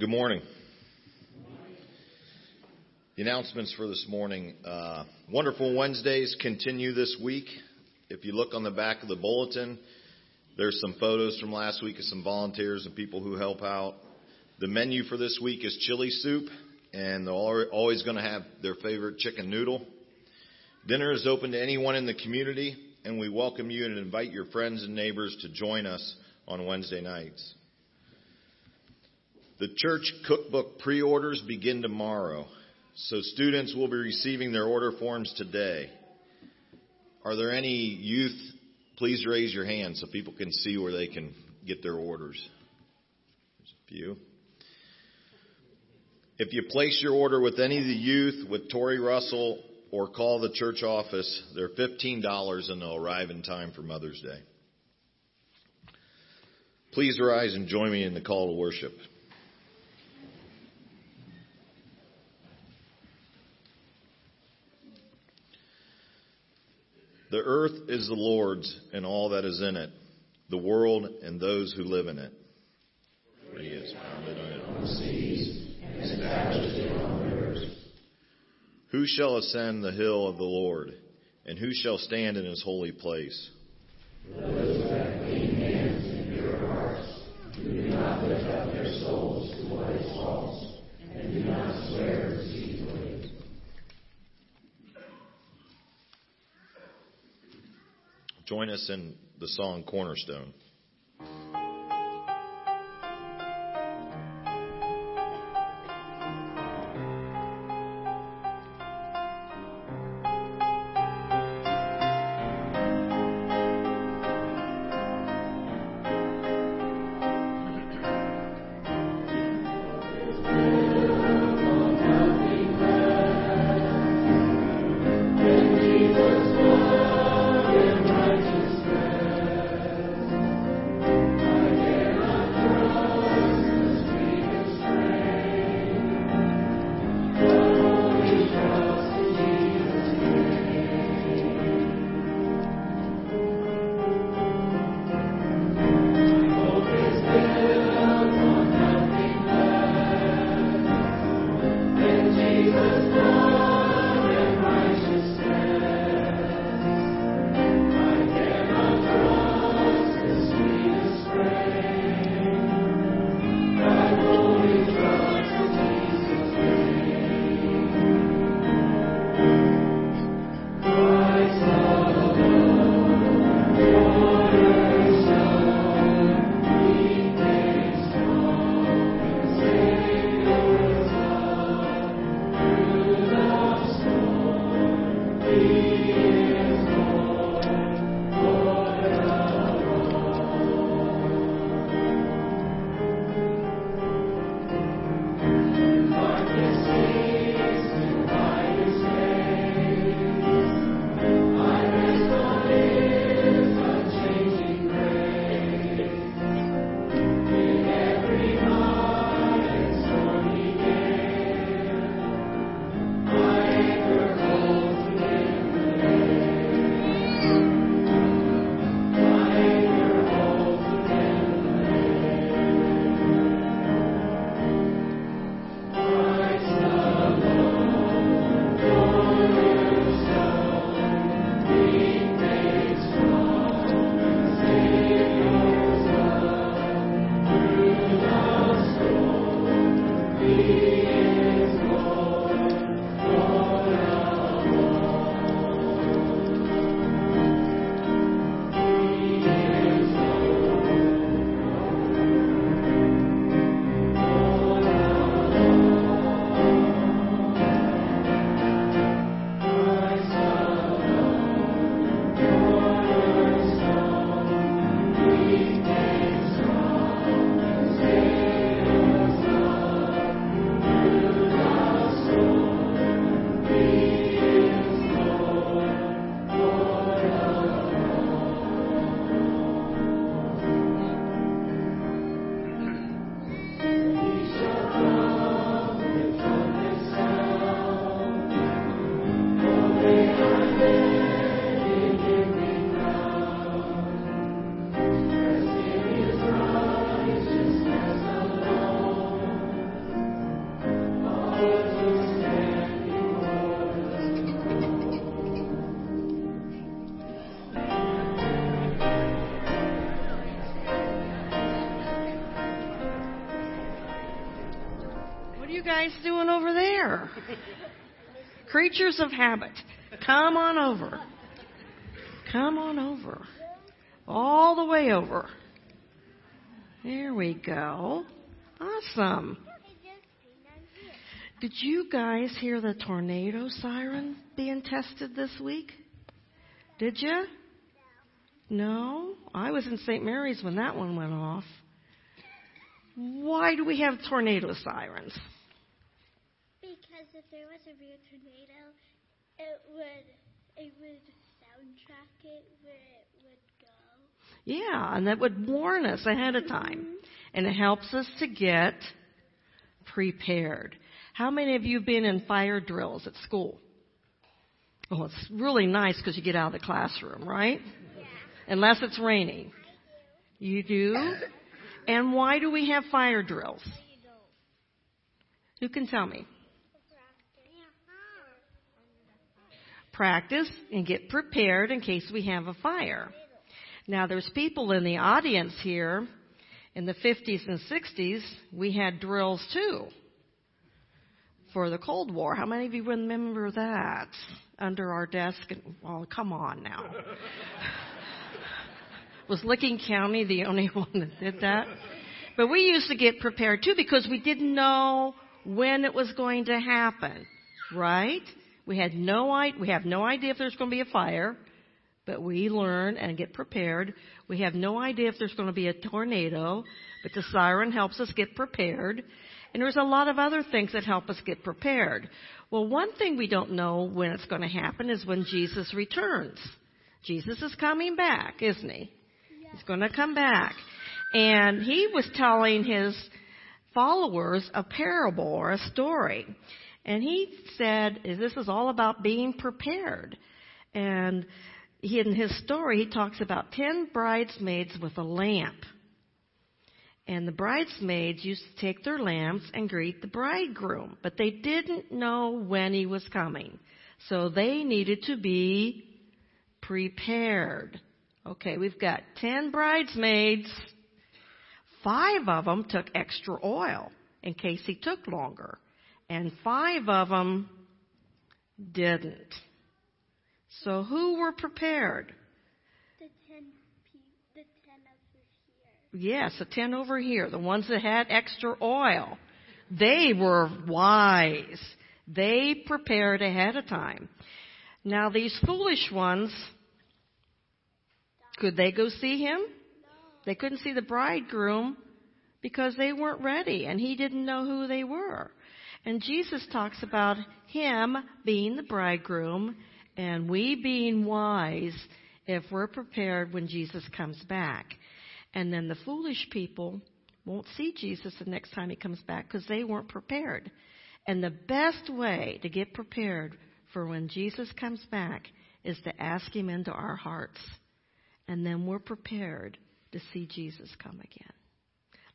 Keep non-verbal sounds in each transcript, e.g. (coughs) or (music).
Good morning. The announcements for this morning. Uh, Wonderful Wednesdays continue this week. If you look on the back of the bulletin, there's some photos from last week of some volunteers and people who help out. The menu for this week is chili soup, and they're always going to have their favorite chicken noodle. Dinner is open to anyone in the community, and we welcome you and invite your friends and neighbors to join us on Wednesday nights. The church cookbook pre-orders begin tomorrow, so students will be receiving their order forms today. Are there any youth? Please raise your hand so people can see where they can get their orders. There's a few. If you place your order with any of the youth, with Tori Russell, or call the church office, they're $15 and they'll arrive in time for Mother's Day. Please rise and join me in the call to worship. The earth is the Lord's and all that is in it, the world and those who live in it. For he has founded on the seas and established it on rivers. Who shall ascend the hill of the Lord, and who shall stand in his holy place? Those who have clean hands and pure hearts, who do not lift up their souls to what is false, and do not swear deceitfully. Join us in the song Cornerstone. Creatures of habit. Come on over. Come on over. All the way over. There we go. Awesome. Did you guys hear the tornado siren being tested this week? Did you? No? I was in St. Mary's when that one went off. Why do we have tornado sirens? Because if there was a real tornado, it would it would soundtrack it where it would go. Yeah, and that would warn us ahead of time. Mm-hmm. And it helps us to get prepared. How many of you have been in fire drills at school? Well, it's really nice because you get out of the classroom, right? Yeah. Unless it's raining. You do? And why do we have fire drills? Who can tell me? Practice and get prepared in case we have a fire. Now there's people in the audience here in the 50s and 60s, we had drills too for the Cold War. How many of you remember that under our desk? Oh, come on now. (laughs) Was Licking County the only (laughs) one that did that? But we used to get prepared too because we didn't know when it was going to happen, right? We had no we have no idea if there's going to be a fire, but we learn and get prepared. We have no idea if there's going to be a tornado, but the siren helps us get prepared. And there's a lot of other things that help us get prepared. Well, one thing we don't know when it's going to happen is when Jesus returns. Jesus is coming back, isn't he? He's going to come back. And he was telling his followers a parable or a story. And he said, this is all about being prepared. And he, in his story, he talks about ten bridesmaids with a lamp. And the bridesmaids used to take their lamps and greet the bridegroom, but they didn't know when he was coming. So they needed to be prepared. Okay, we've got ten bridesmaids. Five of them took extra oil in case he took longer. And five of them didn't. So who were prepared? The ten, the ten over here. Yes, the ten over here, the ones that had extra oil. They were wise. They prepared ahead of time. Now these foolish ones, could they go see him? No. They couldn't see the bridegroom because they weren't ready and he didn't know who they were. And Jesus talks about him being the bridegroom and we being wise if we're prepared when Jesus comes back. And then the foolish people won't see Jesus the next time he comes back because they weren't prepared. And the best way to get prepared for when Jesus comes back is to ask him into our hearts. And then we're prepared to see Jesus come again.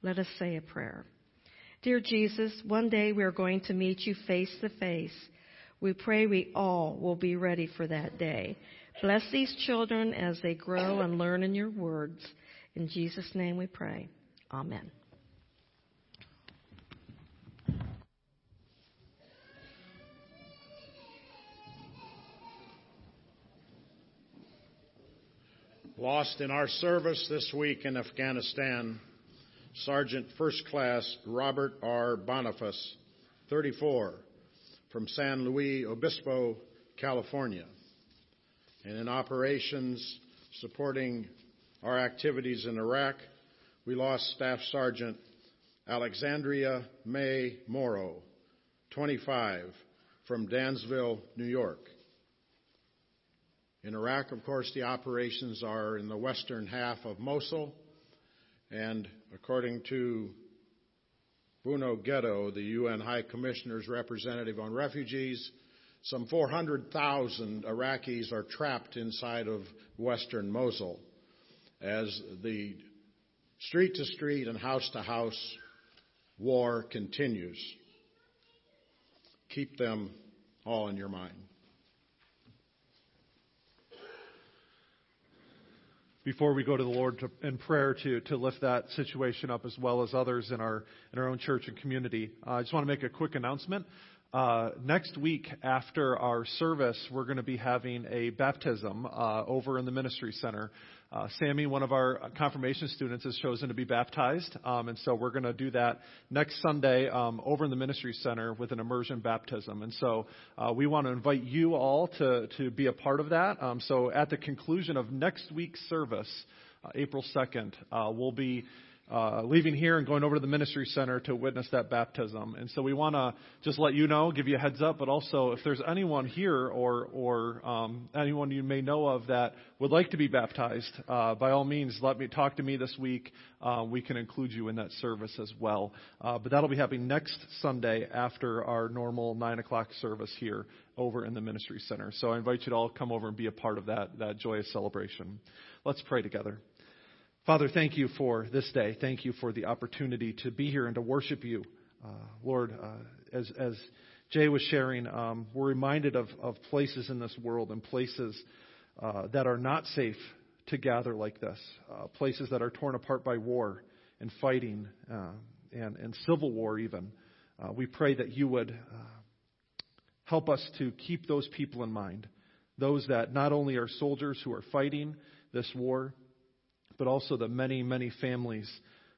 Let us say a prayer. Dear Jesus, one day we are going to meet you face to face. We pray we all will be ready for that day. Bless these children as they grow and learn in your words. In Jesus' name we pray. Amen. Lost in our service this week in Afghanistan, Sergeant First Class Robert R. Boniface, 34, from San Luis Obispo, California. And in operations supporting our activities in Iraq, we lost Staff Sergeant Alexandria May Morrow, 25, from Dansville, New York. In Iraq, of course, the operations are in the western half of Mosul, and according to Bruno Geddo, the UN High Commissioner's representative on refugees, some 400,000 Iraqis are trapped inside of western Mosul as the street to street and house to house war continues. Keep them all in your mind. Before we go to the Lord to, in prayer to, to lift that situation up as well as others in our, in our own church and community. Uh, I just want to make a quick announcement. Uh, next week after our service, we're going to be having a baptism uh, over in the ministry center. Uh, Sammy, one of our confirmation students, has chosen to be baptized, um, and so we're going to do that next Sunday um, over in the ministry center with an immersion baptism. And so uh, we want to invite you all to to be a part of that. Um, so at the conclusion of next week's service, uh, April 2nd, uh, we'll be uh, leaving here and going over to the ministry center to witness that baptism. And so we want to just let you know, give you a heads up, but also if there's anyone here or or um, anyone you may know of that would like to be baptized, uh, by all means, let me talk to me this week. Uh, we can include you in that service as well. Uh, but that'll be happening next Sunday after our normal nine o'clock service here over in the ministry center. So I invite you to all come over and be a part of that that joyous celebration. Let's pray together. Father, thank you for this day. Thank you for the opportunity to be here and to worship you. Uh, Lord, uh, as, as Jay was sharing, um, we're reminded of, of places in this world and places uh, that are not safe to gather like this, uh, places that are torn apart by war and fighting uh, and, and civil war, even. Uh, we pray that you would help us to keep those people in mind, those that not only are soldiers who are fighting this war, but also the many, many families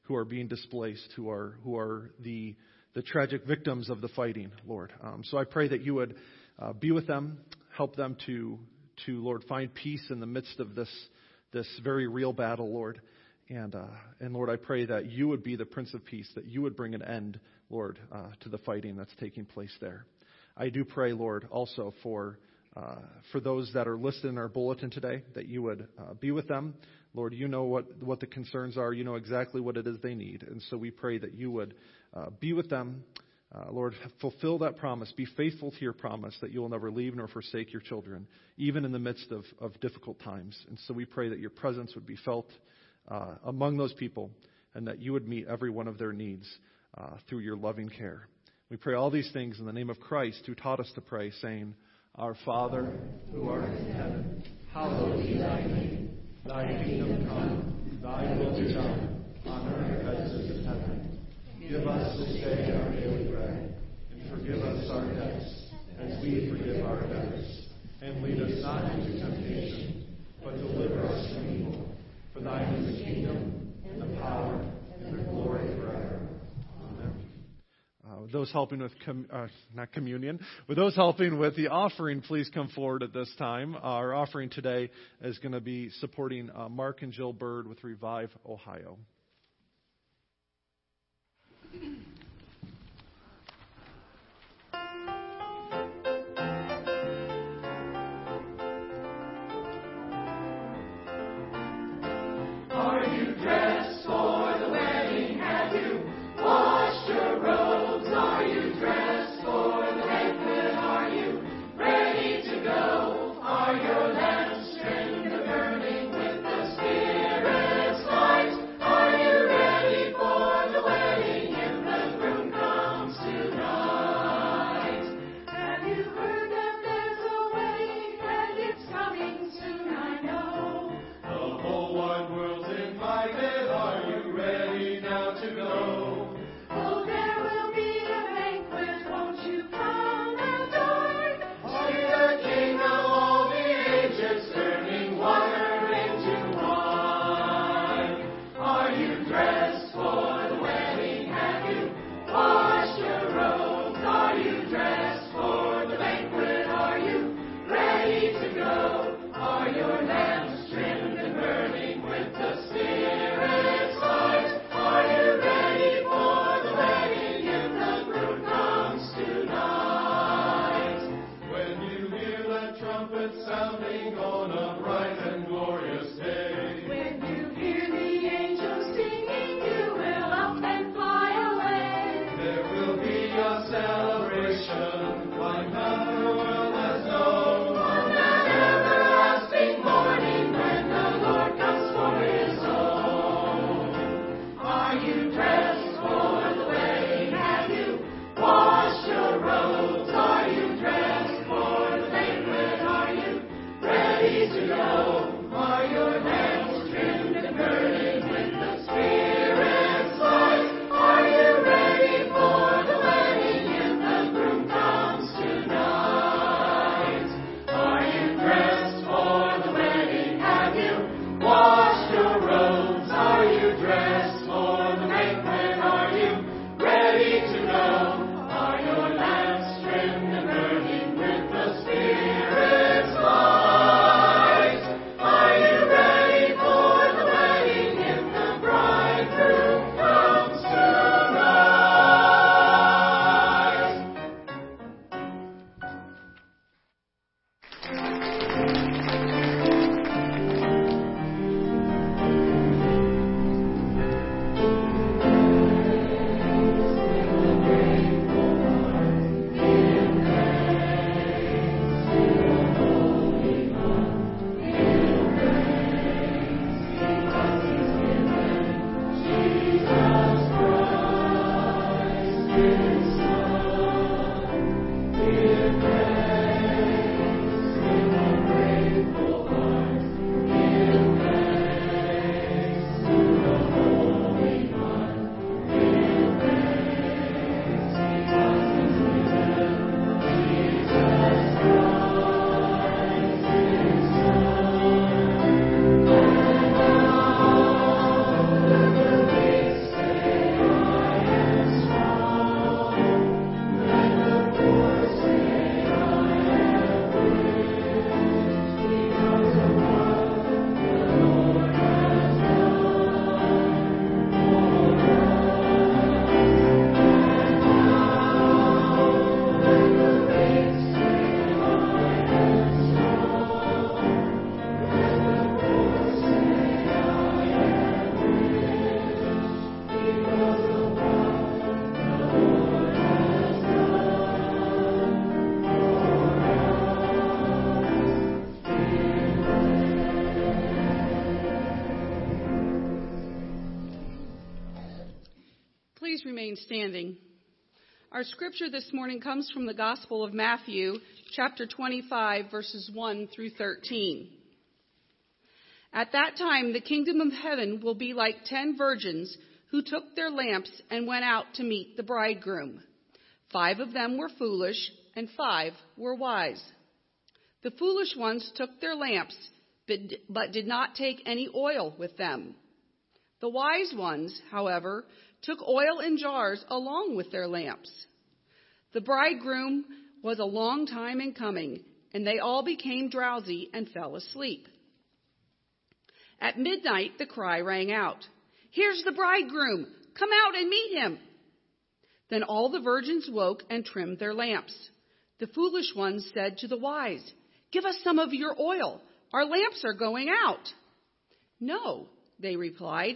who are being displaced, who are who are the the tragic victims of the fighting, Lord. Um, so I pray that you would uh, be with them, help them to to Lord find peace in the midst of this this very real battle, Lord. And uh, and Lord, I pray that you would be the Prince of Peace, that you would bring an end, Lord, uh, to the fighting that's taking place there. I do pray, Lord, also for uh, for those that are listed in our bulletin today, that you would uh, be with them, Lord, you know what, what the concerns are. You know exactly what it is they need. And so we pray that you would uh, be with them. Uh, Lord, fulfill that promise. Be faithful to your promise that you will never leave nor forsake your children, even in the midst of, of difficult times. And so we pray that your presence would be felt uh, among those people and that you would meet every one of their needs uh, through your loving care. We pray all these things in the name of Christ, who taught us to pray, saying, Our Father, who art in heaven, hallowed be thy name. Thy kingdom come, thy will be done, on earth as it is in heaven. Give us this day our daily bread, and forgive us our debts, as we forgive our debtors. And lead us not into temptation, but deliver us from evil. For thine is the kingdom, and the power, and the glory forever. Uh, those helping with com- uh, not communion, with those helping with the offering, please come forward at this time. Our offering today is going to be supporting uh, Mark and Jill Bird with Revive Ohio. Remain standing. Our scripture this morning comes from the Gospel of Matthew, chapter 25, verses 1 through 13. At that time, the kingdom of heaven will be like ten virgins who took their lamps and went out to meet the bridegroom. Five of them were foolish, and five were wise. The foolish ones took their lamps, but did not take any oil with them. The wise ones, however, took oil in jars along with their lamps. The bridegroom was a long time in coming, and they all became drowsy and fell asleep. At midnight, the cry rang out, Here's the bridegroom! Come out and meet him! Then all the virgins woke and trimmed their lamps. The foolish ones said to the wise, Give us some of your oil. Our lamps are going out. No, they replied.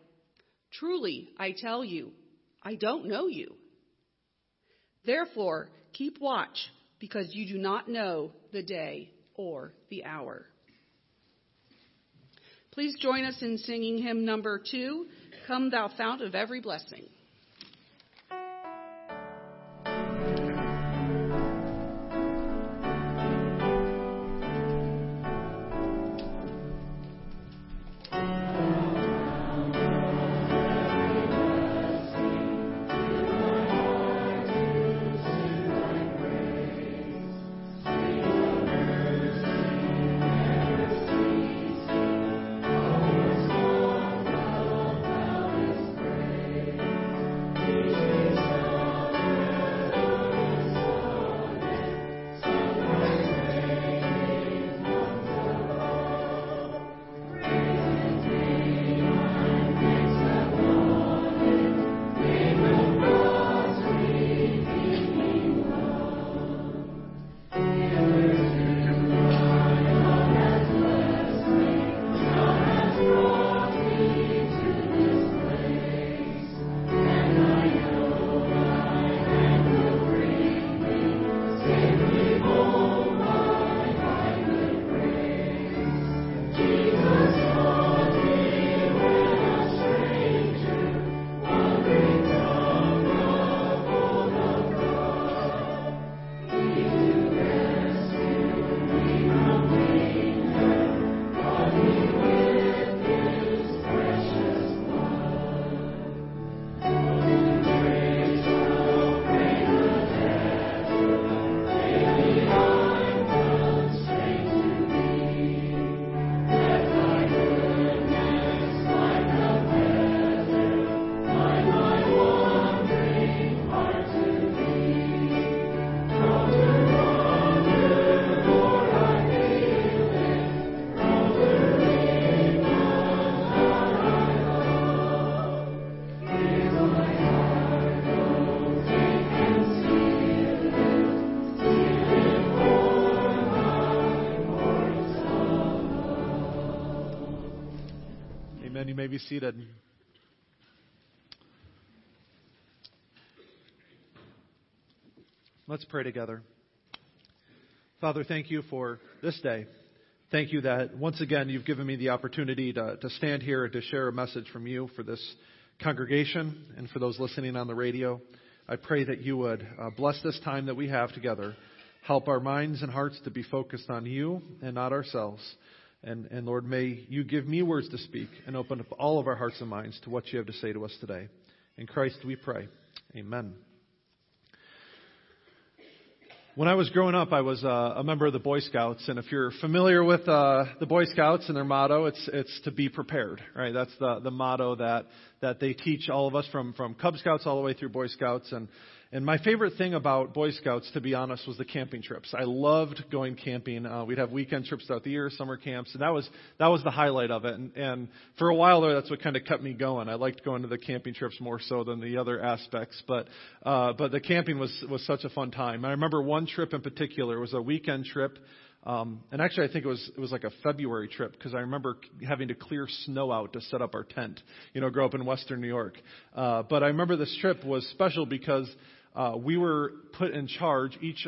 Truly, I tell you, I don't know you. Therefore, keep watch, because you do not know the day or the hour. Please join us in singing hymn number two, Come Thou Fount of Every Blessing. May be seated. Let's pray together. Father, thank you for this day. Thank you that once again you've given me the opportunity to, to stand here and to share a message from you for this congregation and for those listening on the radio. I pray that you would uh, bless this time that we have together. Help our minds and hearts to be focused on you and not ourselves. And, and Lord, may you give me words to speak and open up all of our hearts and minds to what you have to say to us today. In Christ we pray. Amen. When I was growing up, I was uh, a member of the Boy Scouts, and if you're familiar with uh, the Boy Scouts and their motto, it's it's to be prepared, right? That's the the motto that that they teach all of us from from Cub Scouts all the way through Boy Scouts, and And my favorite thing about Boy Scouts, to be honest, was the camping trips. I loved going camping. Uh, we'd have weekend trips throughout the year, summer camps, and that was that was the highlight of it. And, and for a while there, that's what kind of kept me going. I liked going to the camping trips more so than the other aspects. But uh, but the camping was was such a fun time. I remember one trip in particular. It was a weekend trip. Um, and actually, I think it was it was like a February trip because I remember having to clear snow out to set up our tent. You know, grow up in Western New York. Uh, but I remember this trip was special because uh, we were put in charge each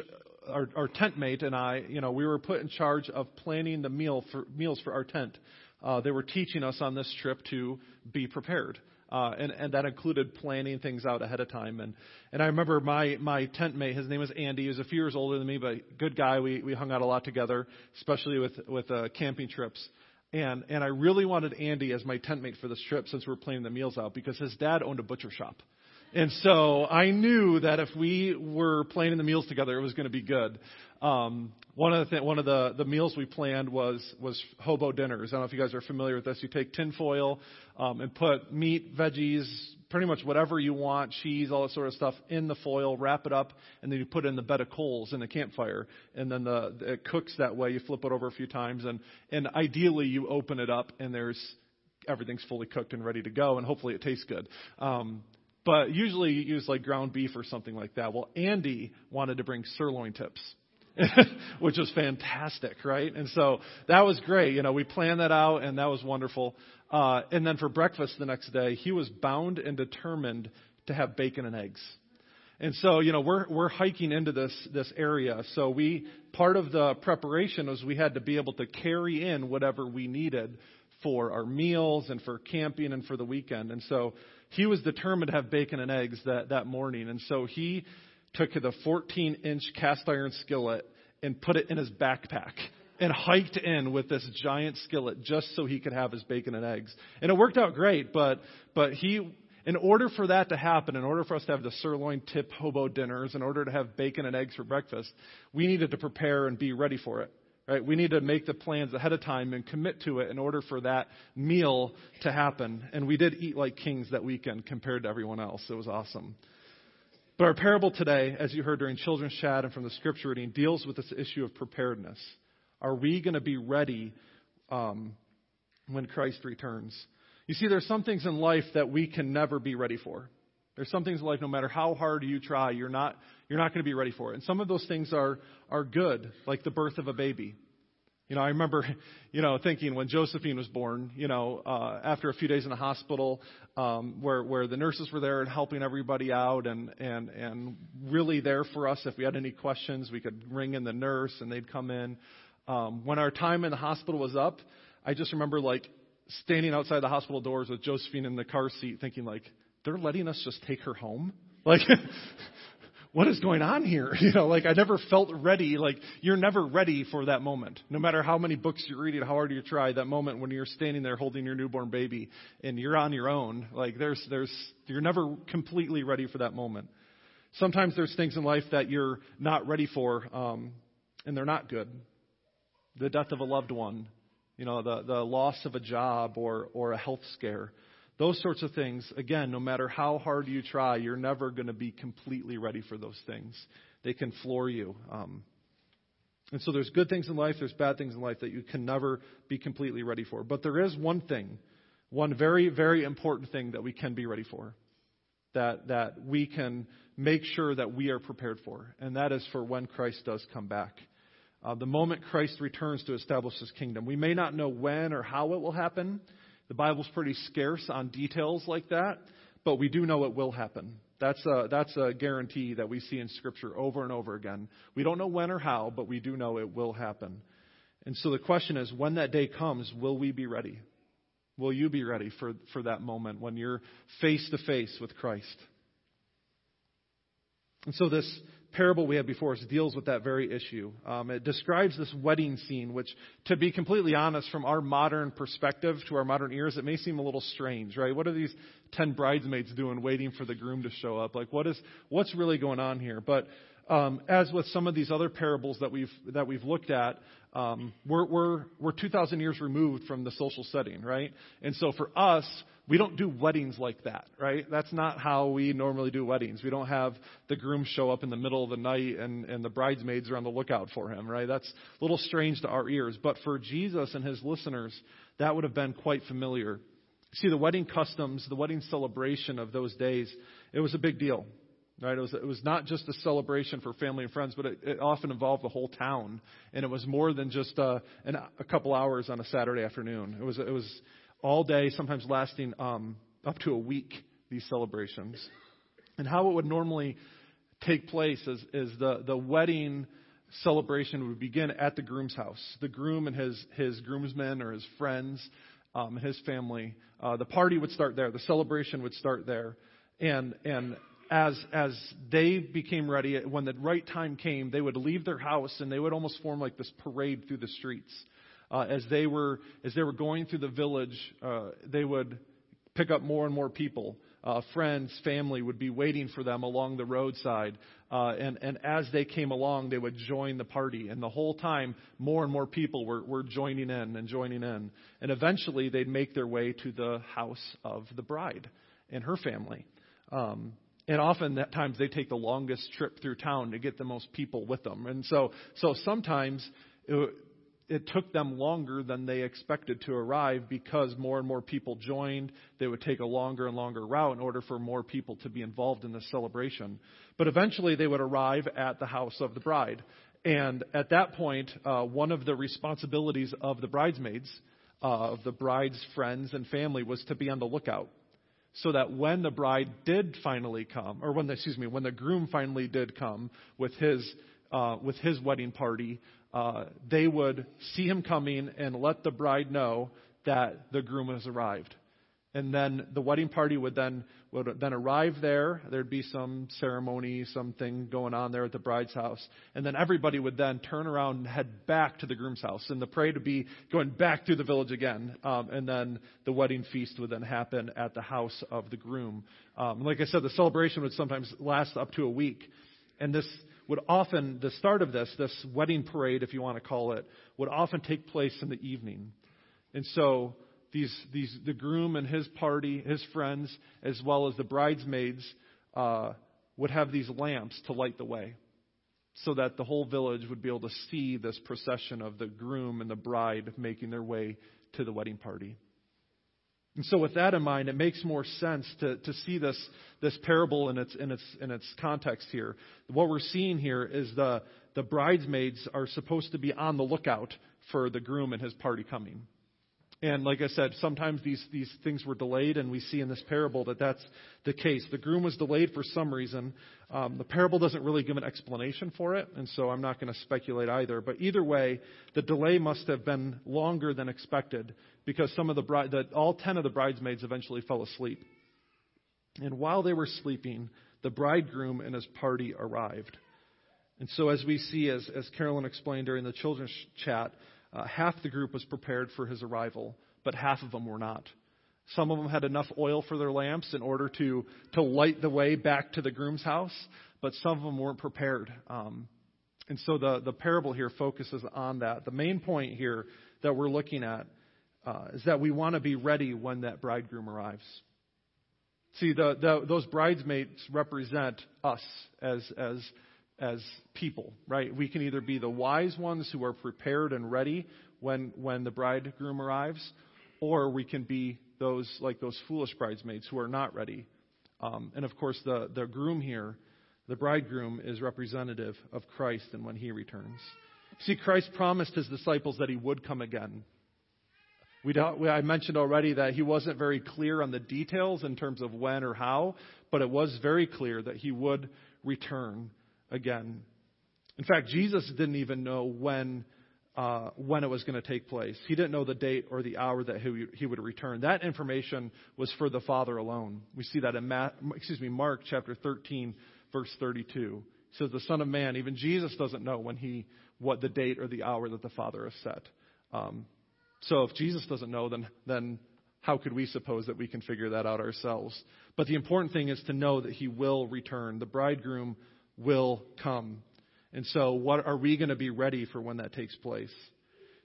our, our tent mate and I, you know, we were put in charge of planning the meal for meals for our tent. Uh, they were teaching us on this trip to be prepared. Uh, and, and that included planning things out ahead of time. And, and I remember my, my tent mate, his name was Andy. He was a few years older than me, but good guy. We, we hung out a lot together, especially with, with uh, camping trips. And, and I really wanted Andy as my tent mate for this trip since we were planning the meals out because his dad owned a butcher shop. And so I knew that if we were planning the meals together, it was going to be good. Um, one of the th- one of the, the meals we planned was was hobo dinners. I don't know if you guys are familiar with this. You take tinfoil um, and put meat, veggies, pretty much whatever you want, cheese, all that sort of stuff in the foil, wrap it up, and then you put it in the bed of coals in the campfire, and then the it cooks that way. You flip it over a few times, and and ideally you open it up and there's everything's fully cooked and ready to go, and hopefully it tastes good. Um, but usually you use like ground beef or something like that. Well, Andy wanted to bring sirloin tips. (laughs) which was fantastic, right? And so that was great. You know, we planned that out, and that was wonderful. Uh, and then for breakfast the next day, he was bound and determined to have bacon and eggs. And so, you know, we're we're hiking into this this area. So we part of the preparation was we had to be able to carry in whatever we needed for our meals and for camping and for the weekend. And so he was determined to have bacon and eggs that, that morning. And so he took the 14 inch cast iron skillet and put it in his backpack and hiked in with this giant skillet just so he could have his bacon and eggs. And it worked out great, but, but he, in order for that to happen, in order for us to have the sirloin tip hobo dinners, in order to have bacon and eggs for breakfast, we needed to prepare and be ready for it. Right? We need to make the plans ahead of time and commit to it in order for that meal to happen. And we did eat like kings that weekend compared to everyone else. It was awesome. But our parable today, as you heard during children's chat and from the scripture reading, deals with this issue of preparedness. Are we going to be ready um, when Christ returns? You see, there's some things in life that we can never be ready for. There's some things in life, no matter how hard you try, you're not, you're not going to be ready for it. And some of those things are, are good, like the birth of a baby. You know, I remember, you know, thinking when Josephine was born, you know, uh, after a few days in the hospital, um, where where the nurses were there and helping everybody out, and and and really there for us if we had any questions, we could ring in the nurse and they'd come in. Um, when our time in the hospital was up, I just remember like standing outside the hospital doors with Josephine in the car seat, thinking like, they're letting us just take her home? (laughs) Like, what is going on here? (laughs) You know, like I never felt ready. Like you're never ready for that moment. No matter how many books you're reading, how hard you try, that moment when you're standing there holding your newborn baby and you're on your own, like there's, there's, you're never completely ready for that moment. Sometimes there's things in life that you're not ready for, um, and they're not good. The death of a loved one, you know, the, the loss of a job or, or a health scare. Those sorts of things, again, no matter how hard you try, you're never going to be completely ready for those things. They can floor you. Um, and so there's good things in life, there's bad things in life that you can never be completely ready for. But there is one thing, one very, very important thing that we can be ready for, that, that we can make sure that we are prepared for, and that is for when Christ does come back. Uh, the moment Christ returns to establish his kingdom. We may not know when or how it will happen. The Bible's pretty scarce on details like that, but we do know it will happen. That's a, that's a guarantee that we see in Scripture over and over again. We don't know when or how, but we do know it will happen. And so the question is when that day comes, will we be ready? Will you be ready for, for that moment when you're face to face with Christ? And so this parable we have before us deals with that very issue. Um, it describes this wedding scene, which, to be completely honest, from our modern perspective, to our modern ears, it may seem a little strange, right? What are these ten bridesmaids doing, waiting for the groom to show up? Like, what is what's really going on here? But um, as with some of these other parables that we've that we've looked at, um, we're we're we're 2,000 years removed from the social setting, right? And so for us, we don't do weddings like that, right? That's not how we normally do weddings. We don't have the groom show up in the middle of the night and, and the bridesmaids are on the lookout for him, right? That's a little strange to our ears. But for Jesus and his listeners, that would have been quite familiar. See, the wedding customs, the wedding celebration of those days, it was a big deal. Right? It was, it was not just a celebration for family and friends, but it, it often involved the whole town. And it was more than just a, an, a couple hours on a Saturday afternoon. It was, it was all day, sometimes lasting um, up to a week, these celebrations. And how it would normally take place is, is the, the wedding celebration would begin at the groom's house. The groom and his, his groomsmen or his friends, um, his family, uh, the party would start there. The celebration would start there. And, and as as they became ready, when the right time came, they would leave their house and they would almost form like this parade through the streets. Uh, as they were as they were going through the village, uh, they would pick up more and more people. Uh, friends, family would be waiting for them along the roadside. Uh, and, and as they came along, they would join the party. And the whole time, more and more people were, were joining in and joining in. And eventually, they'd make their way to the house of the bride and her family. Um, and often at times they take the longest trip through town to get the most people with them. And so, so sometimes it, it took them longer than they expected to arrive because more and more people joined. They would take a longer and longer route in order for more people to be involved in the celebration. But eventually they would arrive at the house of the bride. And at that point, uh, one of the responsibilities of the bridesmaids, uh, of the bride's friends and family, was to be on the lookout so that when the bride did finally come, or when the, excuse me, when the groom finally did come with his uh, with his wedding party, uh, they would see him coming and let the bride know that the groom has arrived. And then the wedding party would then would then arrive there. There'd be some ceremony, something going on there at the bride's house, and then everybody would then turn around and head back to the groom's house. And the parade would be going back through the village again. Um, and then the wedding feast would then happen at the house of the groom. Um, like I said, the celebration would sometimes last up to a week, and this would often the start of this, this wedding parade, if you want to call it, would often take place in the evening. And so these, these, the groom and his party, his friends, as well as the bridesmaids, uh, would have these lamps to light the way so that the whole village would be able to see this procession of the groom and the bride making their way to the wedding party. And so, with that in mind, it makes more sense to, to see this, this parable in its, in, its, in its context here. What we're seeing here is the, the bridesmaids are supposed to be on the lookout for the groom and his party coming. And like I said, sometimes these, these things were delayed, and we see in this parable that that's the case. The groom was delayed for some reason. Um, the parable doesn't really give an explanation for it, and so I'm not going to speculate either. But either way, the delay must have been longer than expected because some of the the, all ten of the bridesmaids eventually fell asleep. And while they were sleeping, the bridegroom and his party arrived. And so, as we see, as, as Carolyn explained during the children's chat, uh, half the group was prepared for his arrival, but half of them were not. Some of them had enough oil for their lamps in order to, to light the way back to the groom's house, but some of them weren't prepared. Um, and so the, the parable here focuses on that. The main point here that we're looking at uh, is that we want to be ready when that bridegroom arrives. See, the, the, those bridesmaids represent us as, as as people, right? We can either be the wise ones who are prepared and ready when, when the bridegroom arrives, or we can be those like those foolish bridesmaids who are not ready. Um, and of course, the, the groom here, the bridegroom, is representative of Christ and when he returns. See, Christ promised his disciples that he would come again. We we, I mentioned already that he wasn't very clear on the details in terms of when or how, but it was very clear that he would return again. In fact, Jesus didn't even know when uh, when it was going to take place. He didn't know the date or the hour that he, he would return. That information was for the Father alone. We see that in Ma- excuse me, Mark chapter 13, verse 32. It says the Son of Man, even Jesus doesn't know when he what the date or the hour that the Father has set. Um, so if Jesus doesn't know, then then how could we suppose that we can figure that out ourselves? But the important thing is to know that he will return. The bridegroom will come. And so, what are we going to be ready for when that takes place?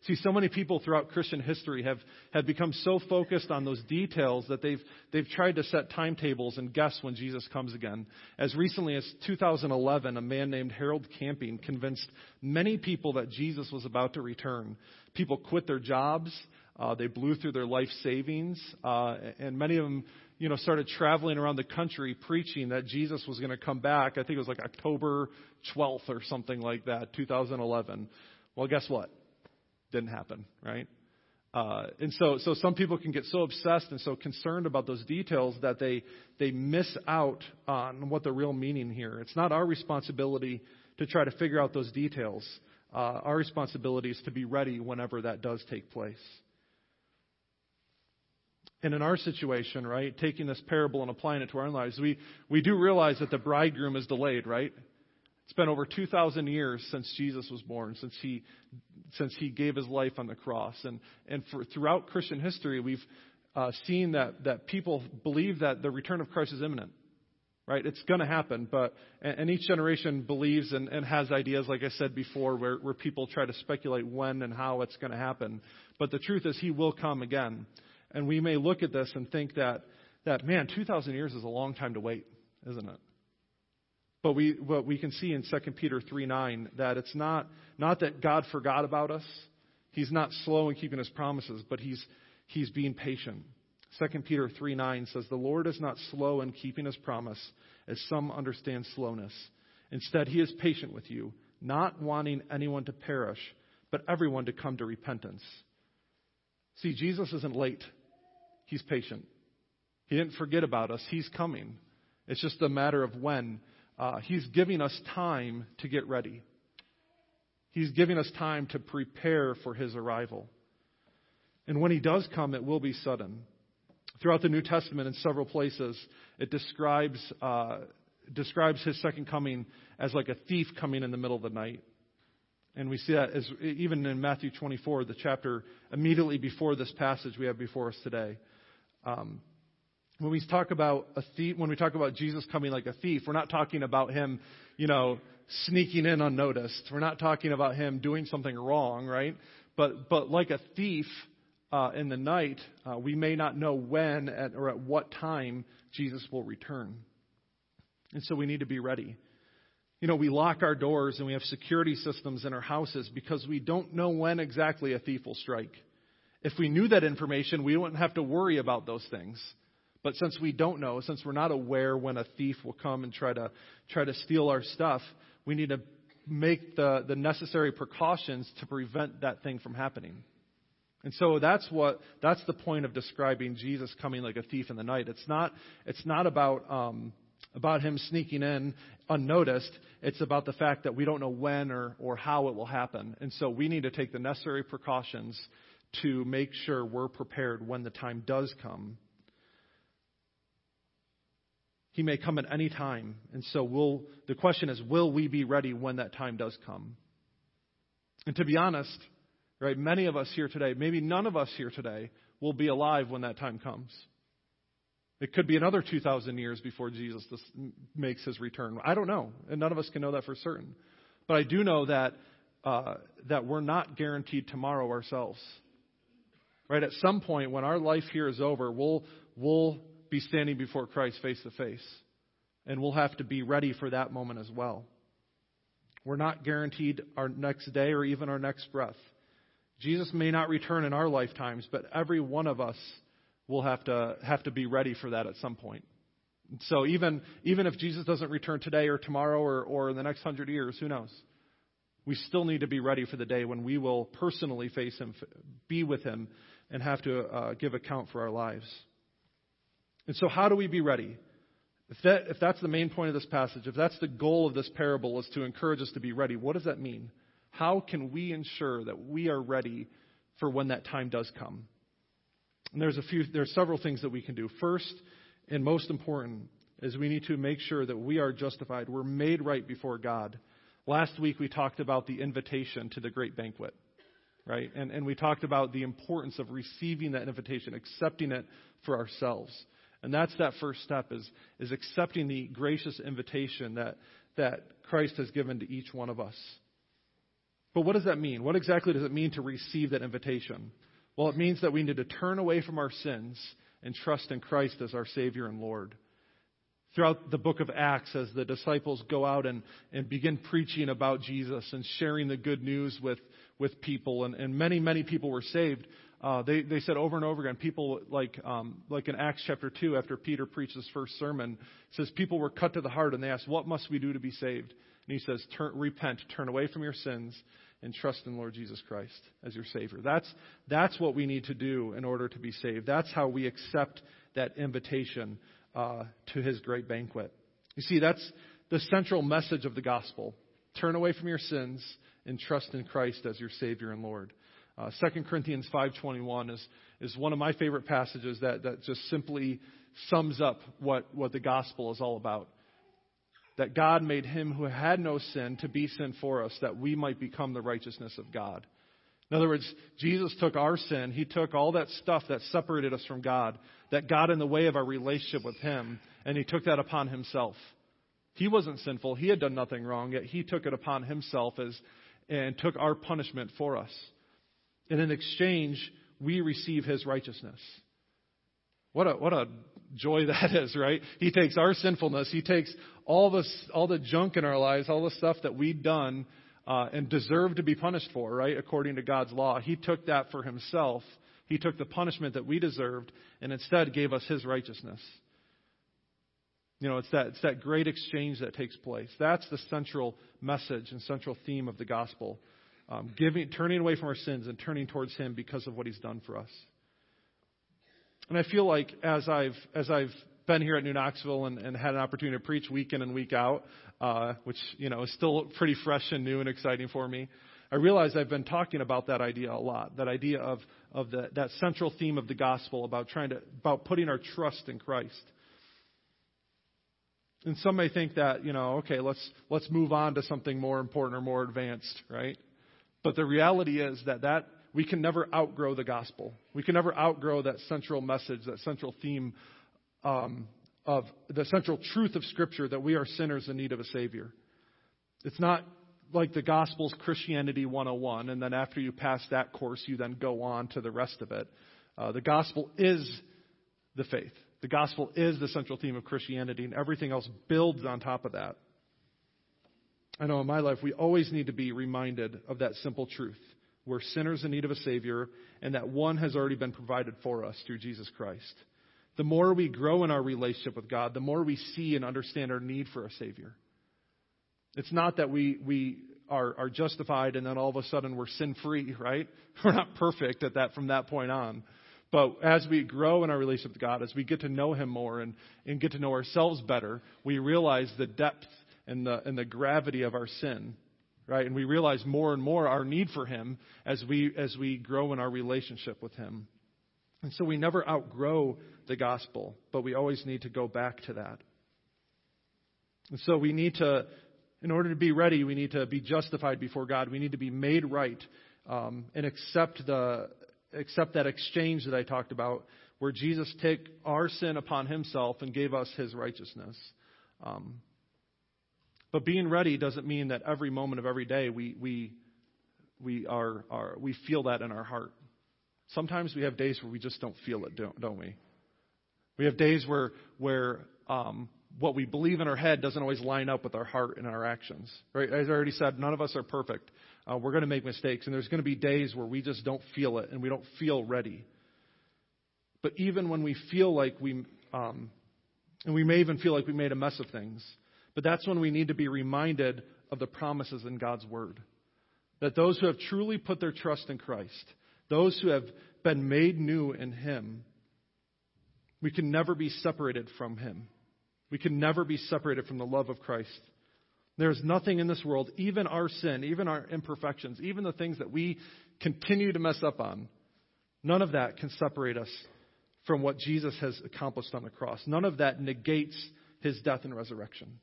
See, so many people throughout Christian history have, have become so focused on those details that they've, they've tried to set timetables and guess when Jesus comes again. As recently as 2011, a man named Harold Camping convinced many people that Jesus was about to return. People quit their jobs, uh, they blew through their life savings, uh, and many of them you know, started traveling around the country preaching that Jesus was going to come back. I think it was like October 12th or something like that, 2011. Well, guess what? Didn't happen, right? Uh, and so, so some people can get so obsessed and so concerned about those details that they they miss out on what the real meaning here. It's not our responsibility to try to figure out those details. Uh, our responsibility is to be ready whenever that does take place. And in our situation, right, taking this parable and applying it to our own lives, we, we do realize that the bridegroom is delayed, right? It's been over 2,000 years since Jesus was born, since he, since he gave his life on the cross. And, and for, throughout Christian history, we've uh, seen that, that people believe that the return of Christ is imminent. Right? It's going to happen, but and each generation believes and, and has ideas, like I said before, where, where people try to speculate when and how it's going to happen. But the truth is, He will come again, and we may look at this and think that that man, 2,000 years is a long time to wait, isn't it? But we, what we can see in 2 Peter 3 9, that it's not, not that God forgot about us. He's not slow in keeping his promises, but he's, he's being patient. 2 Peter 3 9 says, The Lord is not slow in keeping his promise, as some understand slowness. Instead, he is patient with you, not wanting anyone to perish, but everyone to come to repentance. See, Jesus isn't late, he's patient. He didn't forget about us, he's coming. It's just a matter of when uh, He's giving us time to get ready. He's giving us time to prepare for His arrival. And when He does come, it will be sudden. Throughout the New Testament, in several places, it describes, uh, describes His second coming as like a thief coming in the middle of the night. And we see that as even in Matthew 24, the chapter immediately before this passage we have before us today. Um, when we talk about a thief, when we talk about Jesus coming like a thief, we're not talking about him, you know, sneaking in unnoticed. We're not talking about him doing something wrong, right? But but like a thief uh, in the night, uh, we may not know when at, or at what time Jesus will return, and so we need to be ready. You know, we lock our doors and we have security systems in our houses because we don't know when exactly a thief will strike. If we knew that information, we wouldn't have to worry about those things. But since we don't know, since we're not aware when a thief will come and try to try to steal our stuff, we need to make the, the necessary precautions to prevent that thing from happening. And so that's what that's the point of describing Jesus coming like a thief in the night. It's not it's not about um, about him sneaking in unnoticed. It's about the fact that we don't know when or, or how it will happen. And so we need to take the necessary precautions to make sure we're prepared when the time does come he may come at any time. And so will the question is, will we be ready when that time does come? And to be honest, right, many of us here today, maybe none of us here today, will be alive when that time comes. It could be another 2,000 years before Jesus makes his return. I don't know, and none of us can know that for certain. But I do know that uh, that we're not guaranteed tomorrow ourselves. Right? At some point, when our life here is over, we'll we'll be standing before Christ face to face. And we'll have to be ready for that moment as well. We're not guaranteed our next day or even our next breath. Jesus may not return in our lifetimes, but every one of us will have to have to be ready for that at some point. So even even if Jesus doesn't return today or tomorrow or, or in the next hundred years, who knows? We still need to be ready for the day when we will personally face Him, be with Him, and have to uh, give account for our lives. And so, how do we be ready? If, that, if that's the main point of this passage, if that's the goal of this parable, is to encourage us to be ready, what does that mean? How can we ensure that we are ready for when that time does come? And there's a few, there's several things that we can do. First, and most important, is we need to make sure that we are justified. We're made right before God. Last week we talked about the invitation to the great banquet, right? And, and we talked about the importance of receiving that invitation, accepting it for ourselves. And that's that first step is, is accepting the gracious invitation that, that Christ has given to each one of us. But what does that mean? What exactly does it mean to receive that invitation? Well, it means that we need to turn away from our sins and trust in Christ as our Savior and Lord. Throughout the book of Acts, as the disciples go out and, and begin preaching about Jesus and sharing the good news with, with people, and, and many, many people were saved, uh, they, they said over and over again, people like, um, like in Acts chapter 2, after Peter preached his first sermon, says people were cut to the heart and they asked, What must we do to be saved? And he says, turn, Repent, turn away from your sins, and trust in Lord Jesus Christ as your Savior. That's, that's what we need to do in order to be saved. That's how we accept that invitation uh, to his great banquet. You see, that's the central message of the gospel. Turn away from your sins and trust in Christ as your Savior and Lord. Uh, 2 Corinthians 5.21 is, is one of my favorite passages that, that just simply sums up what, what the gospel is all about. That God made him who had no sin to be sin for us, that we might become the righteousness of God. In other words, Jesus took our sin. He took all that stuff that separated us from God, that got in the way of our relationship with Him, and He took that upon Himself. He wasn't sinful. He had done nothing wrong, yet He took it upon Himself as, and took our punishment for us. And in exchange, we receive His righteousness. What a, what a joy (laughs) that is, right? He takes our sinfulness. He takes all, this, all the junk in our lives, all the stuff that we've done, uh, and deserve to be punished for, right, according to God's law. He took that for himself. He took the punishment that we deserved and instead gave us his righteousness. You know, it's that, it's that great exchange that takes place. That's the central message and central theme of the gospel. Um, giving, turning away from our sins and turning towards Him because of what He's done for us. And I feel like as I've as I've been here at New Knoxville and, and had an opportunity to preach week in and week out, uh, which you know is still pretty fresh and new and exciting for me. I realize I've been talking about that idea a lot. That idea of of the, that central theme of the gospel about trying to about putting our trust in Christ. And some may think that you know, okay, let's let's move on to something more important or more advanced, right? But the reality is that that we can never outgrow the gospel. We can never outgrow that central message, that central theme um, of the central truth of Scripture that we are sinners in need of a Savior. It's not like the Gospel's Christianity 101, and then after you pass that course, you then go on to the rest of it. Uh, the Gospel is the faith. The Gospel is the central theme of Christianity, and everything else builds on top of that. I know in my life, we always need to be reminded of that simple truth. We're sinners in need of a Savior, and that one has already been provided for us through Jesus Christ the more we grow in our relationship with God, the more we see and understand our need for a Savior. It's not that we, we are, are justified and then all of a sudden we're sin free, right? (laughs) We're not perfect at that from that point on. But as we grow in our relationship with God, as we get to know Him more and, and get to know ourselves better, we realize the depth and the, and the gravity of our sin, right? And we realize more and more our need for Him as we, as we grow in our relationship with Him. And so we never outgrow the gospel, but we always need to go back to that. And so we need to, in order to be ready, we need to be justified before God. We need to be made right um, and accept the accept that exchange that I talked about, where Jesus took our sin upon Himself and gave us His righteousness. Um, but being ready doesn't mean that every moment of every day we we we are, are we feel that in our heart. Sometimes we have days where we just don't feel it, don't, don't we? We have days where, where um, what we believe in our head doesn't always line up with our heart and our actions. Right? As I already said, none of us are perfect. Uh, we're going to make mistakes, and there's going to be days where we just don't feel it and we don't feel ready. But even when we feel like we, um, and we may even feel like we made a mess of things, but that's when we need to be reminded of the promises in God's Word. That those who have truly put their trust in Christ, those who have been made new in Him, we can never be separated from Him. We can never be separated from the love of Christ. There is nothing in this world, even our sin, even our imperfections, even the things that we continue to mess up on, none of that can separate us from what Jesus has accomplished on the cross. None of that negates his death and resurrection.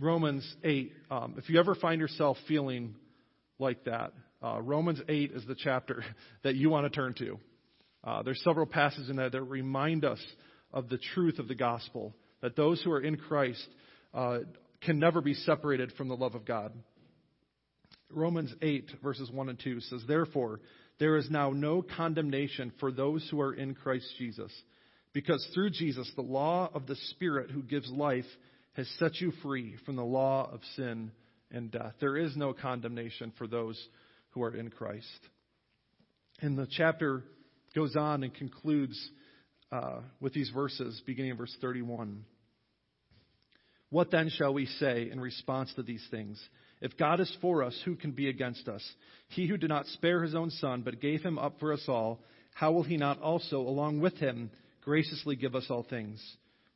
Romans 8, um, if you ever find yourself feeling like that, uh, Romans 8 is the chapter (laughs) that you want to turn to. Uh, there's several passages in there that remind us of the truth of the gospel, that those who are in Christ uh, can never be separated from the love of God. Romans 8, verses 1 and 2 says, Therefore, there is now no condemnation for those who are in Christ Jesus, because through Jesus, the law of the Spirit who gives life has set you free from the law of sin and death. There is no condemnation for those who are in Christ. And the chapter goes on and concludes uh, with these verses, beginning in verse 31. What then shall we say in response to these things? If God is for us, who can be against us? He who did not spare his own son, but gave him up for us all, how will he not also, along with him, graciously give us all things?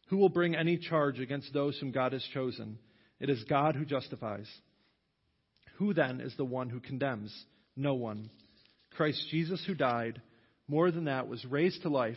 Who will bring any charge against those whom God has chosen? It is God who justifies. Who then is the one who condemns? No one. Christ Jesus, who died, more than that, was raised to life,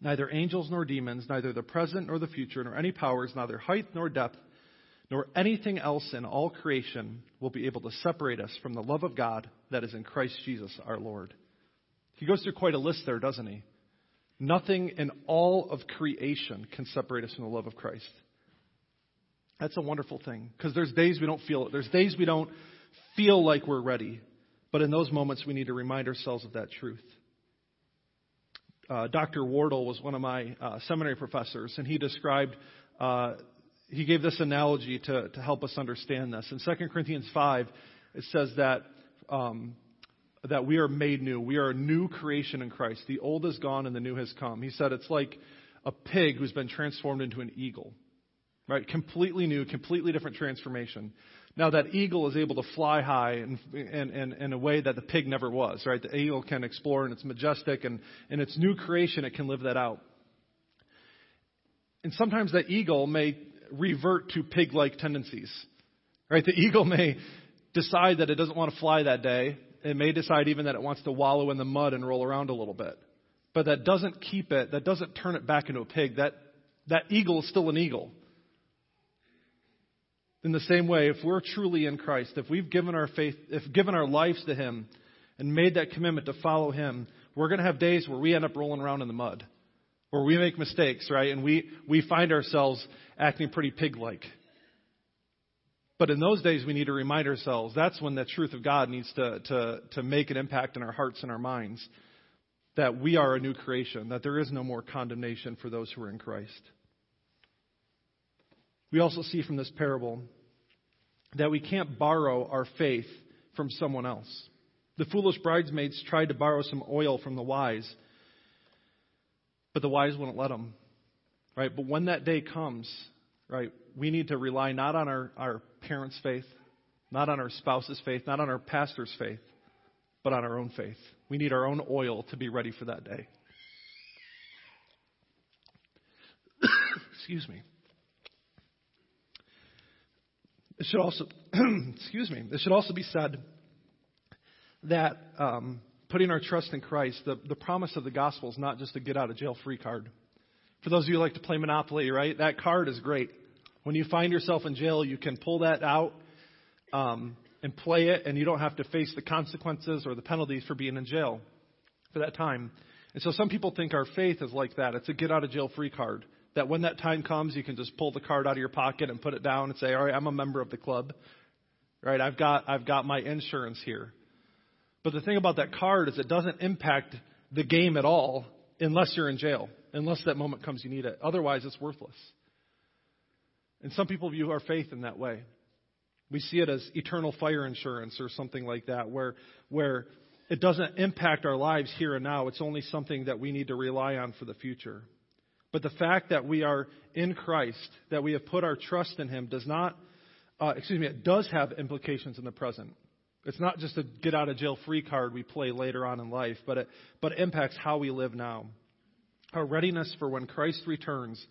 neither angels nor demons, neither the present nor the future, nor any powers, neither height nor depth, nor anything else in all creation will be able to separate us from the love of God that is in Christ Jesus our Lord. He goes through quite a list there, doesn't he? Nothing in all of creation can separate us from the love of Christ. That's a wonderful thing because there's days we don't feel it. There's days we don't feel like we're ready. But in those moments, we need to remind ourselves of that truth. Uh, Dr. Wardle was one of my uh, seminary professors, and he described, uh, he gave this analogy to, to help us understand this. In 2 Corinthians 5, it says that, um, that we are made new. We are a new creation in Christ. The old is gone and the new has come. He said it's like a pig who's been transformed into an eagle. Right? Completely new, completely different transformation. Now that eagle is able to fly high in, in, in, in, a way that the pig never was, right? The eagle can explore and it's majestic and in its new creation it can live that out. And sometimes that eagle may revert to pig-like tendencies, right? The eagle may decide that it doesn't want to fly that day. It may decide even that it wants to wallow in the mud and roll around a little bit. But that doesn't keep it, that doesn't turn it back into a pig. That, that eagle is still an eagle. In the same way, if we're truly in Christ, if we've given our faith, if given our lives to Him and made that commitment to follow Him, we're going to have days where we end up rolling around in the mud, where we make mistakes, right? And we, we find ourselves acting pretty pig like. But in those days, we need to remind ourselves that's when the truth of God needs to, to, to make an impact in our hearts and our minds. That we are a new creation, that there is no more condemnation for those who are in Christ. We also see from this parable that we can't borrow our faith from someone else. The foolish bridesmaids tried to borrow some oil from the wise, but the wise wouldn't let them. Right? But when that day comes, right, we need to rely not on our, our parents' faith, not on our spouse's faith, not on our pastor's faith, but on our own faith. We need our own oil to be ready for that day. (coughs) Excuse me. It should also, (clears throat) excuse me, it should also be said that um, putting our trust in Christ, the, the promise of the gospel is not just a get out of jail free card. For those of you who like to play Monopoly, right, that card is great. When you find yourself in jail, you can pull that out um, and play it, and you don't have to face the consequences or the penalties for being in jail for that time. And so some people think our faith is like that. It's a get out of jail free card that when that time comes, you can just pull the card out of your pocket and put it down and say, all right, I'm a member of the club. Right? I've got, I've got my insurance here. But the thing about that card is it doesn't impact the game at all unless you're in jail, unless that moment comes you need it. Otherwise, it's worthless. And some people view our faith in that way. We see it as eternal fire insurance or something like that, where, where it doesn't impact our lives here and now. It's only something that we need to rely on for the future. But the fact that we are in Christ, that we have put our trust in Him, does not, uh, excuse me, it does have implications in the present. It's not just a get out of jail free card we play later on in life, but it, but it impacts how we live now. Our readiness for when Christ returns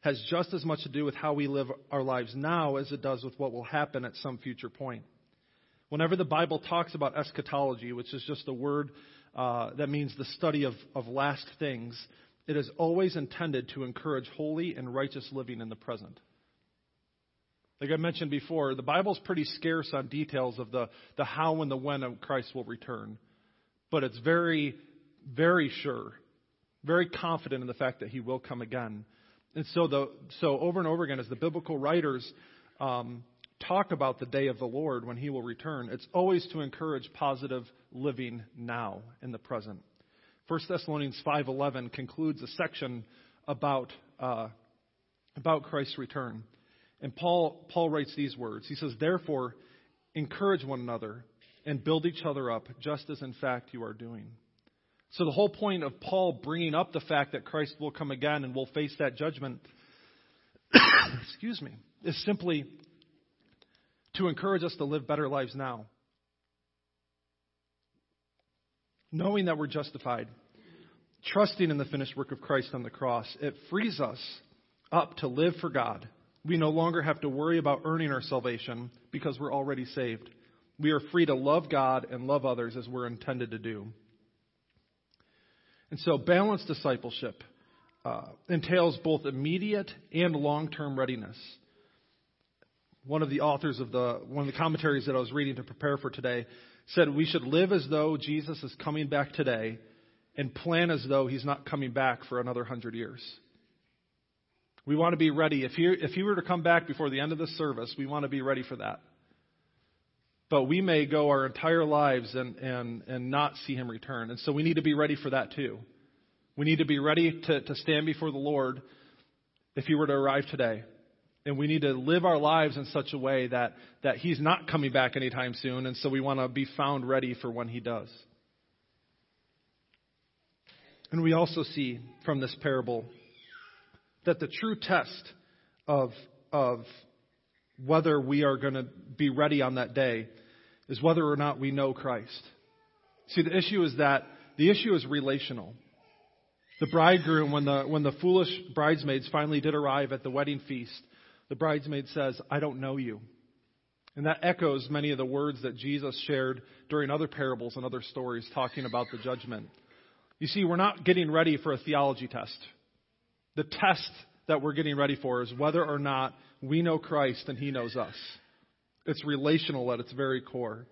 has just as much to do with how we live our lives now as it does with what will happen at some future point. Whenever the Bible talks about eschatology, which is just a word uh, that means the study of, of last things, it is always intended to encourage holy and righteous living in the present. Like I mentioned before, the Bible's pretty scarce on details of the, the how and the when of Christ will return. But it's very, very sure, very confident in the fact that he will come again. And so, the, so over and over again, as the biblical writers um, talk about the day of the Lord when he will return, it's always to encourage positive living now in the present. 1 Thessalonians 5:11 concludes a section about uh, about Christ's return. And Paul, Paul writes these words. He says, Therefore, encourage one another and build each other up, just as in fact you are doing. So, the whole point of Paul bringing up the fact that Christ will come again and will face that judgment, (coughs) excuse me, is simply to encourage us to live better lives now. Knowing that we're justified, trusting in the finished work of Christ on the cross, it frees us up to live for God we no longer have to worry about earning our salvation because we're already saved. We are free to love God and love others as we're intended to do. And so, balanced discipleship uh, entails both immediate and long term readiness. One of the authors of the one of the commentaries that I was reading to prepare for today said we should live as though Jesus is coming back today and plan as though he's not coming back for another hundred years. We want to be ready. If he, if he were to come back before the end of the service, we want to be ready for that. But we may go our entire lives and, and, and not see him return. And so we need to be ready for that too. We need to be ready to, to stand before the Lord if he were to arrive today. And we need to live our lives in such a way that, that he's not coming back anytime soon. And so we want to be found ready for when he does. And we also see from this parable that the true test of, of whether we are going to be ready on that day is whether or not we know Christ. See, the issue is that the issue is relational. The bridegroom, when the, when the foolish bridesmaids finally did arrive at the wedding feast, the bridesmaid says, I don't know you. And that echoes many of the words that Jesus shared during other parables and other stories talking about the judgment. You see, we're not getting ready for a theology test. The test that we're getting ready for is whether or not we know Christ and He knows us. It's relational at its very core.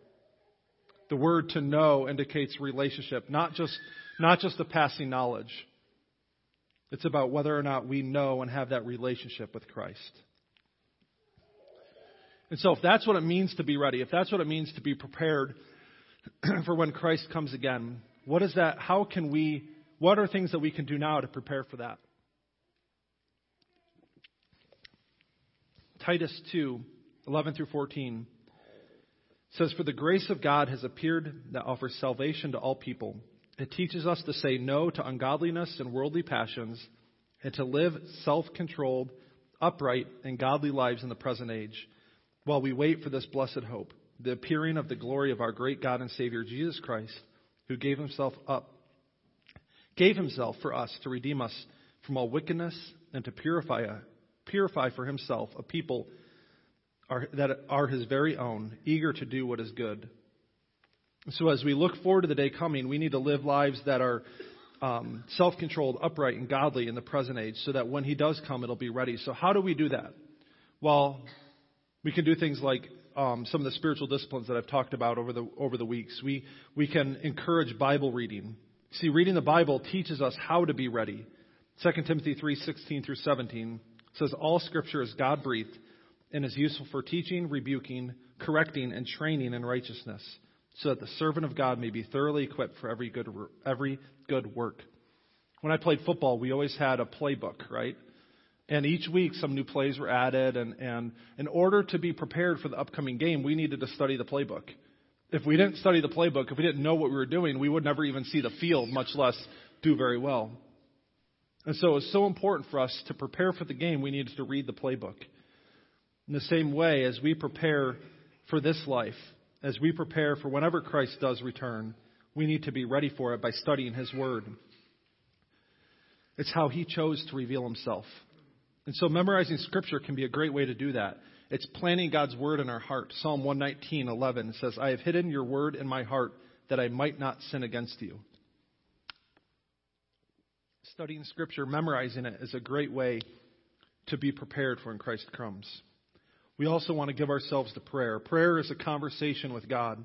The word to know indicates relationship, not just, not just a passing knowledge. It's about whether or not we know and have that relationship with Christ. And so, if that's what it means to be ready, if that's what it means to be prepared (clears throat) for when Christ comes again, what is that? How can we, what are things that we can do now to prepare for that? Titus 2, 11 through 14 says, For the grace of God has appeared that offers salvation to all people. It teaches us to say no to ungodliness and worldly passions and to live self controlled, upright, and godly lives in the present age while we wait for this blessed hope, the appearing of the glory of our great God and Savior Jesus Christ, who gave himself up, gave himself for us to redeem us from all wickedness and to purify purify for himself a people are, that are his very own, eager to do what is good. So, as we look forward to the day coming, we need to live lives that are um, self controlled, upright, and godly in the present age so that when he does come, it'll be ready. So, how do we do that? Well, we can do things like um, some of the spiritual disciplines that I've talked about over the, over the weeks. We, we can encourage Bible reading. See, reading the Bible teaches us how to be ready. 2 Timothy 3:16 through 17 says all scripture is God breathed and is useful for teaching, rebuking, correcting, and training in righteousness, so that the servant of God may be thoroughly equipped for every good every good work. When I played football, we always had a playbook, right? And each week some new plays were added, and, and in order to be prepared for the upcoming game, we needed to study the playbook. If we didn't study the playbook, if we didn't know what we were doing, we would never even see the field, much less do very well. And so it's so important for us to prepare for the game, we needed to read the playbook. In the same way, as we prepare for this life, as we prepare for whenever Christ does return, we need to be ready for it by studying His Word. It's how He chose to reveal Himself. And so memorizing scripture can be a great way to do that. It's planting God's word in our heart. Psalm 119:11 says, "I have hidden your word in my heart that I might not sin against you." Studying scripture, memorizing it is a great way to be prepared for when Christ comes. We also want to give ourselves to prayer. Prayer is a conversation with God.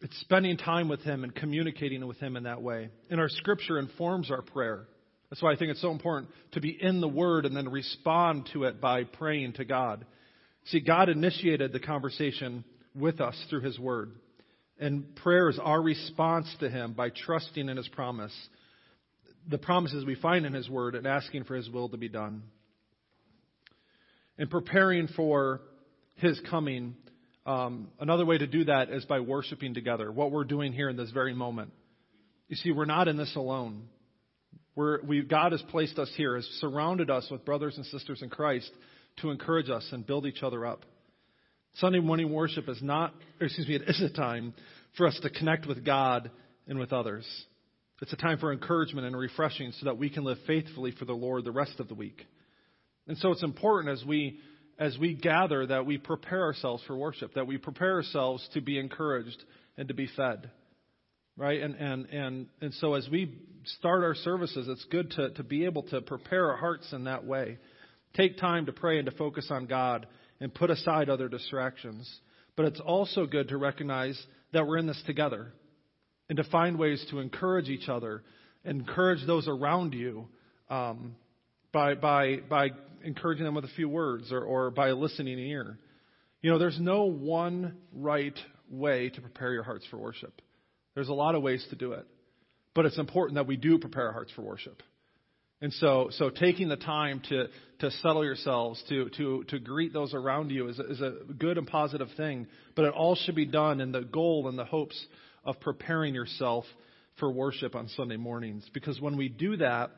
It's spending time with Him and communicating with Him in that way. And our scripture informs our prayer. That's why I think it's so important to be in the Word and then respond to it by praying to God. See, God initiated the conversation with us through His Word. And prayer is our response to Him by trusting in His promise, the promises we find in His Word, and asking for His will to be done. And preparing for His coming, um, another way to do that is by worshiping together, what we're doing here in this very moment. You see, we're not in this alone. We're, we, God has placed us here, has surrounded us with brothers and sisters in Christ to encourage us and build each other up. Sunday morning worship is not, excuse me, it is a time for us to connect with God and with others. It's a time for encouragement and refreshing so that we can live faithfully for the Lord the rest of the week. And so it's important as we as we gather that we prepare ourselves for worship, that we prepare ourselves to be encouraged and to be fed. Right? And and and and so as we start our services, it's good to, to be able to prepare our hearts in that way. Take time to pray and to focus on God and put aside other distractions. But it's also good to recognize that we're in this together and to find ways to encourage each other, encourage those around you um, by, by, by encouraging them with a few words or, or by a listening ear. You know, there's no one right way to prepare your hearts for worship. There's a lot of ways to do it. But it's important that we do prepare our hearts for worship. And so, so taking the time to, to settle yourselves, to, to, to greet those around you is a, is a good and positive thing. But it all should be done in the goal and the hopes of preparing yourself for worship on Sunday mornings. Because when we do that,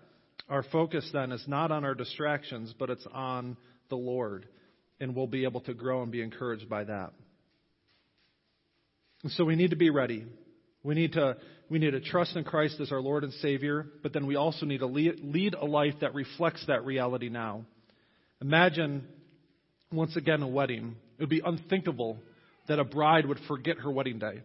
our focus then is not on our distractions, but it's on the Lord. And we'll be able to grow and be encouraged by that. And so we need to be ready. We need to we need to trust in Christ as our Lord and Savior, but then we also need to lead a life that reflects that reality now. Imagine once again a wedding. It would be unthinkable that a bride would forget her wedding day.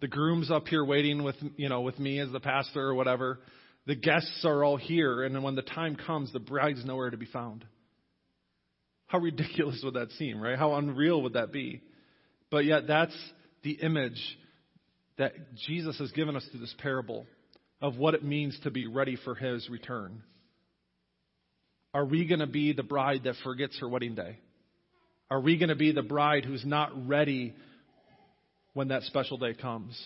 The groom's up here waiting with you know with me as the pastor or whatever. The guests are all here, and then when the time comes, the bride's nowhere to be found. How ridiculous would that seem, right? How unreal would that be? But yet, that's the image that Jesus has given us through this parable of what it means to be ready for his return. Are we going to be the bride that forgets her wedding day? Are we going to be the bride who's not ready when that special day comes?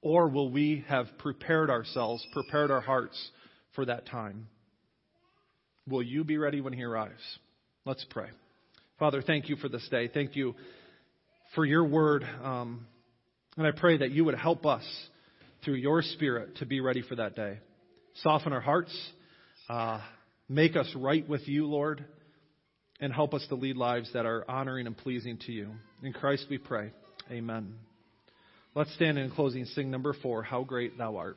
Or will we have prepared ourselves, prepared our hearts for that time? Will you be ready when he arrives? Let's pray. Father, thank you for this day. Thank you for your word. Um, and I pray that you would help us through your Spirit to be ready for that day. Soften our hearts, uh, make us right with you, Lord, and help us to lead lives that are honoring and pleasing to you. In Christ we pray. Amen. Let's stand in closing, sing number four How Great Thou Art.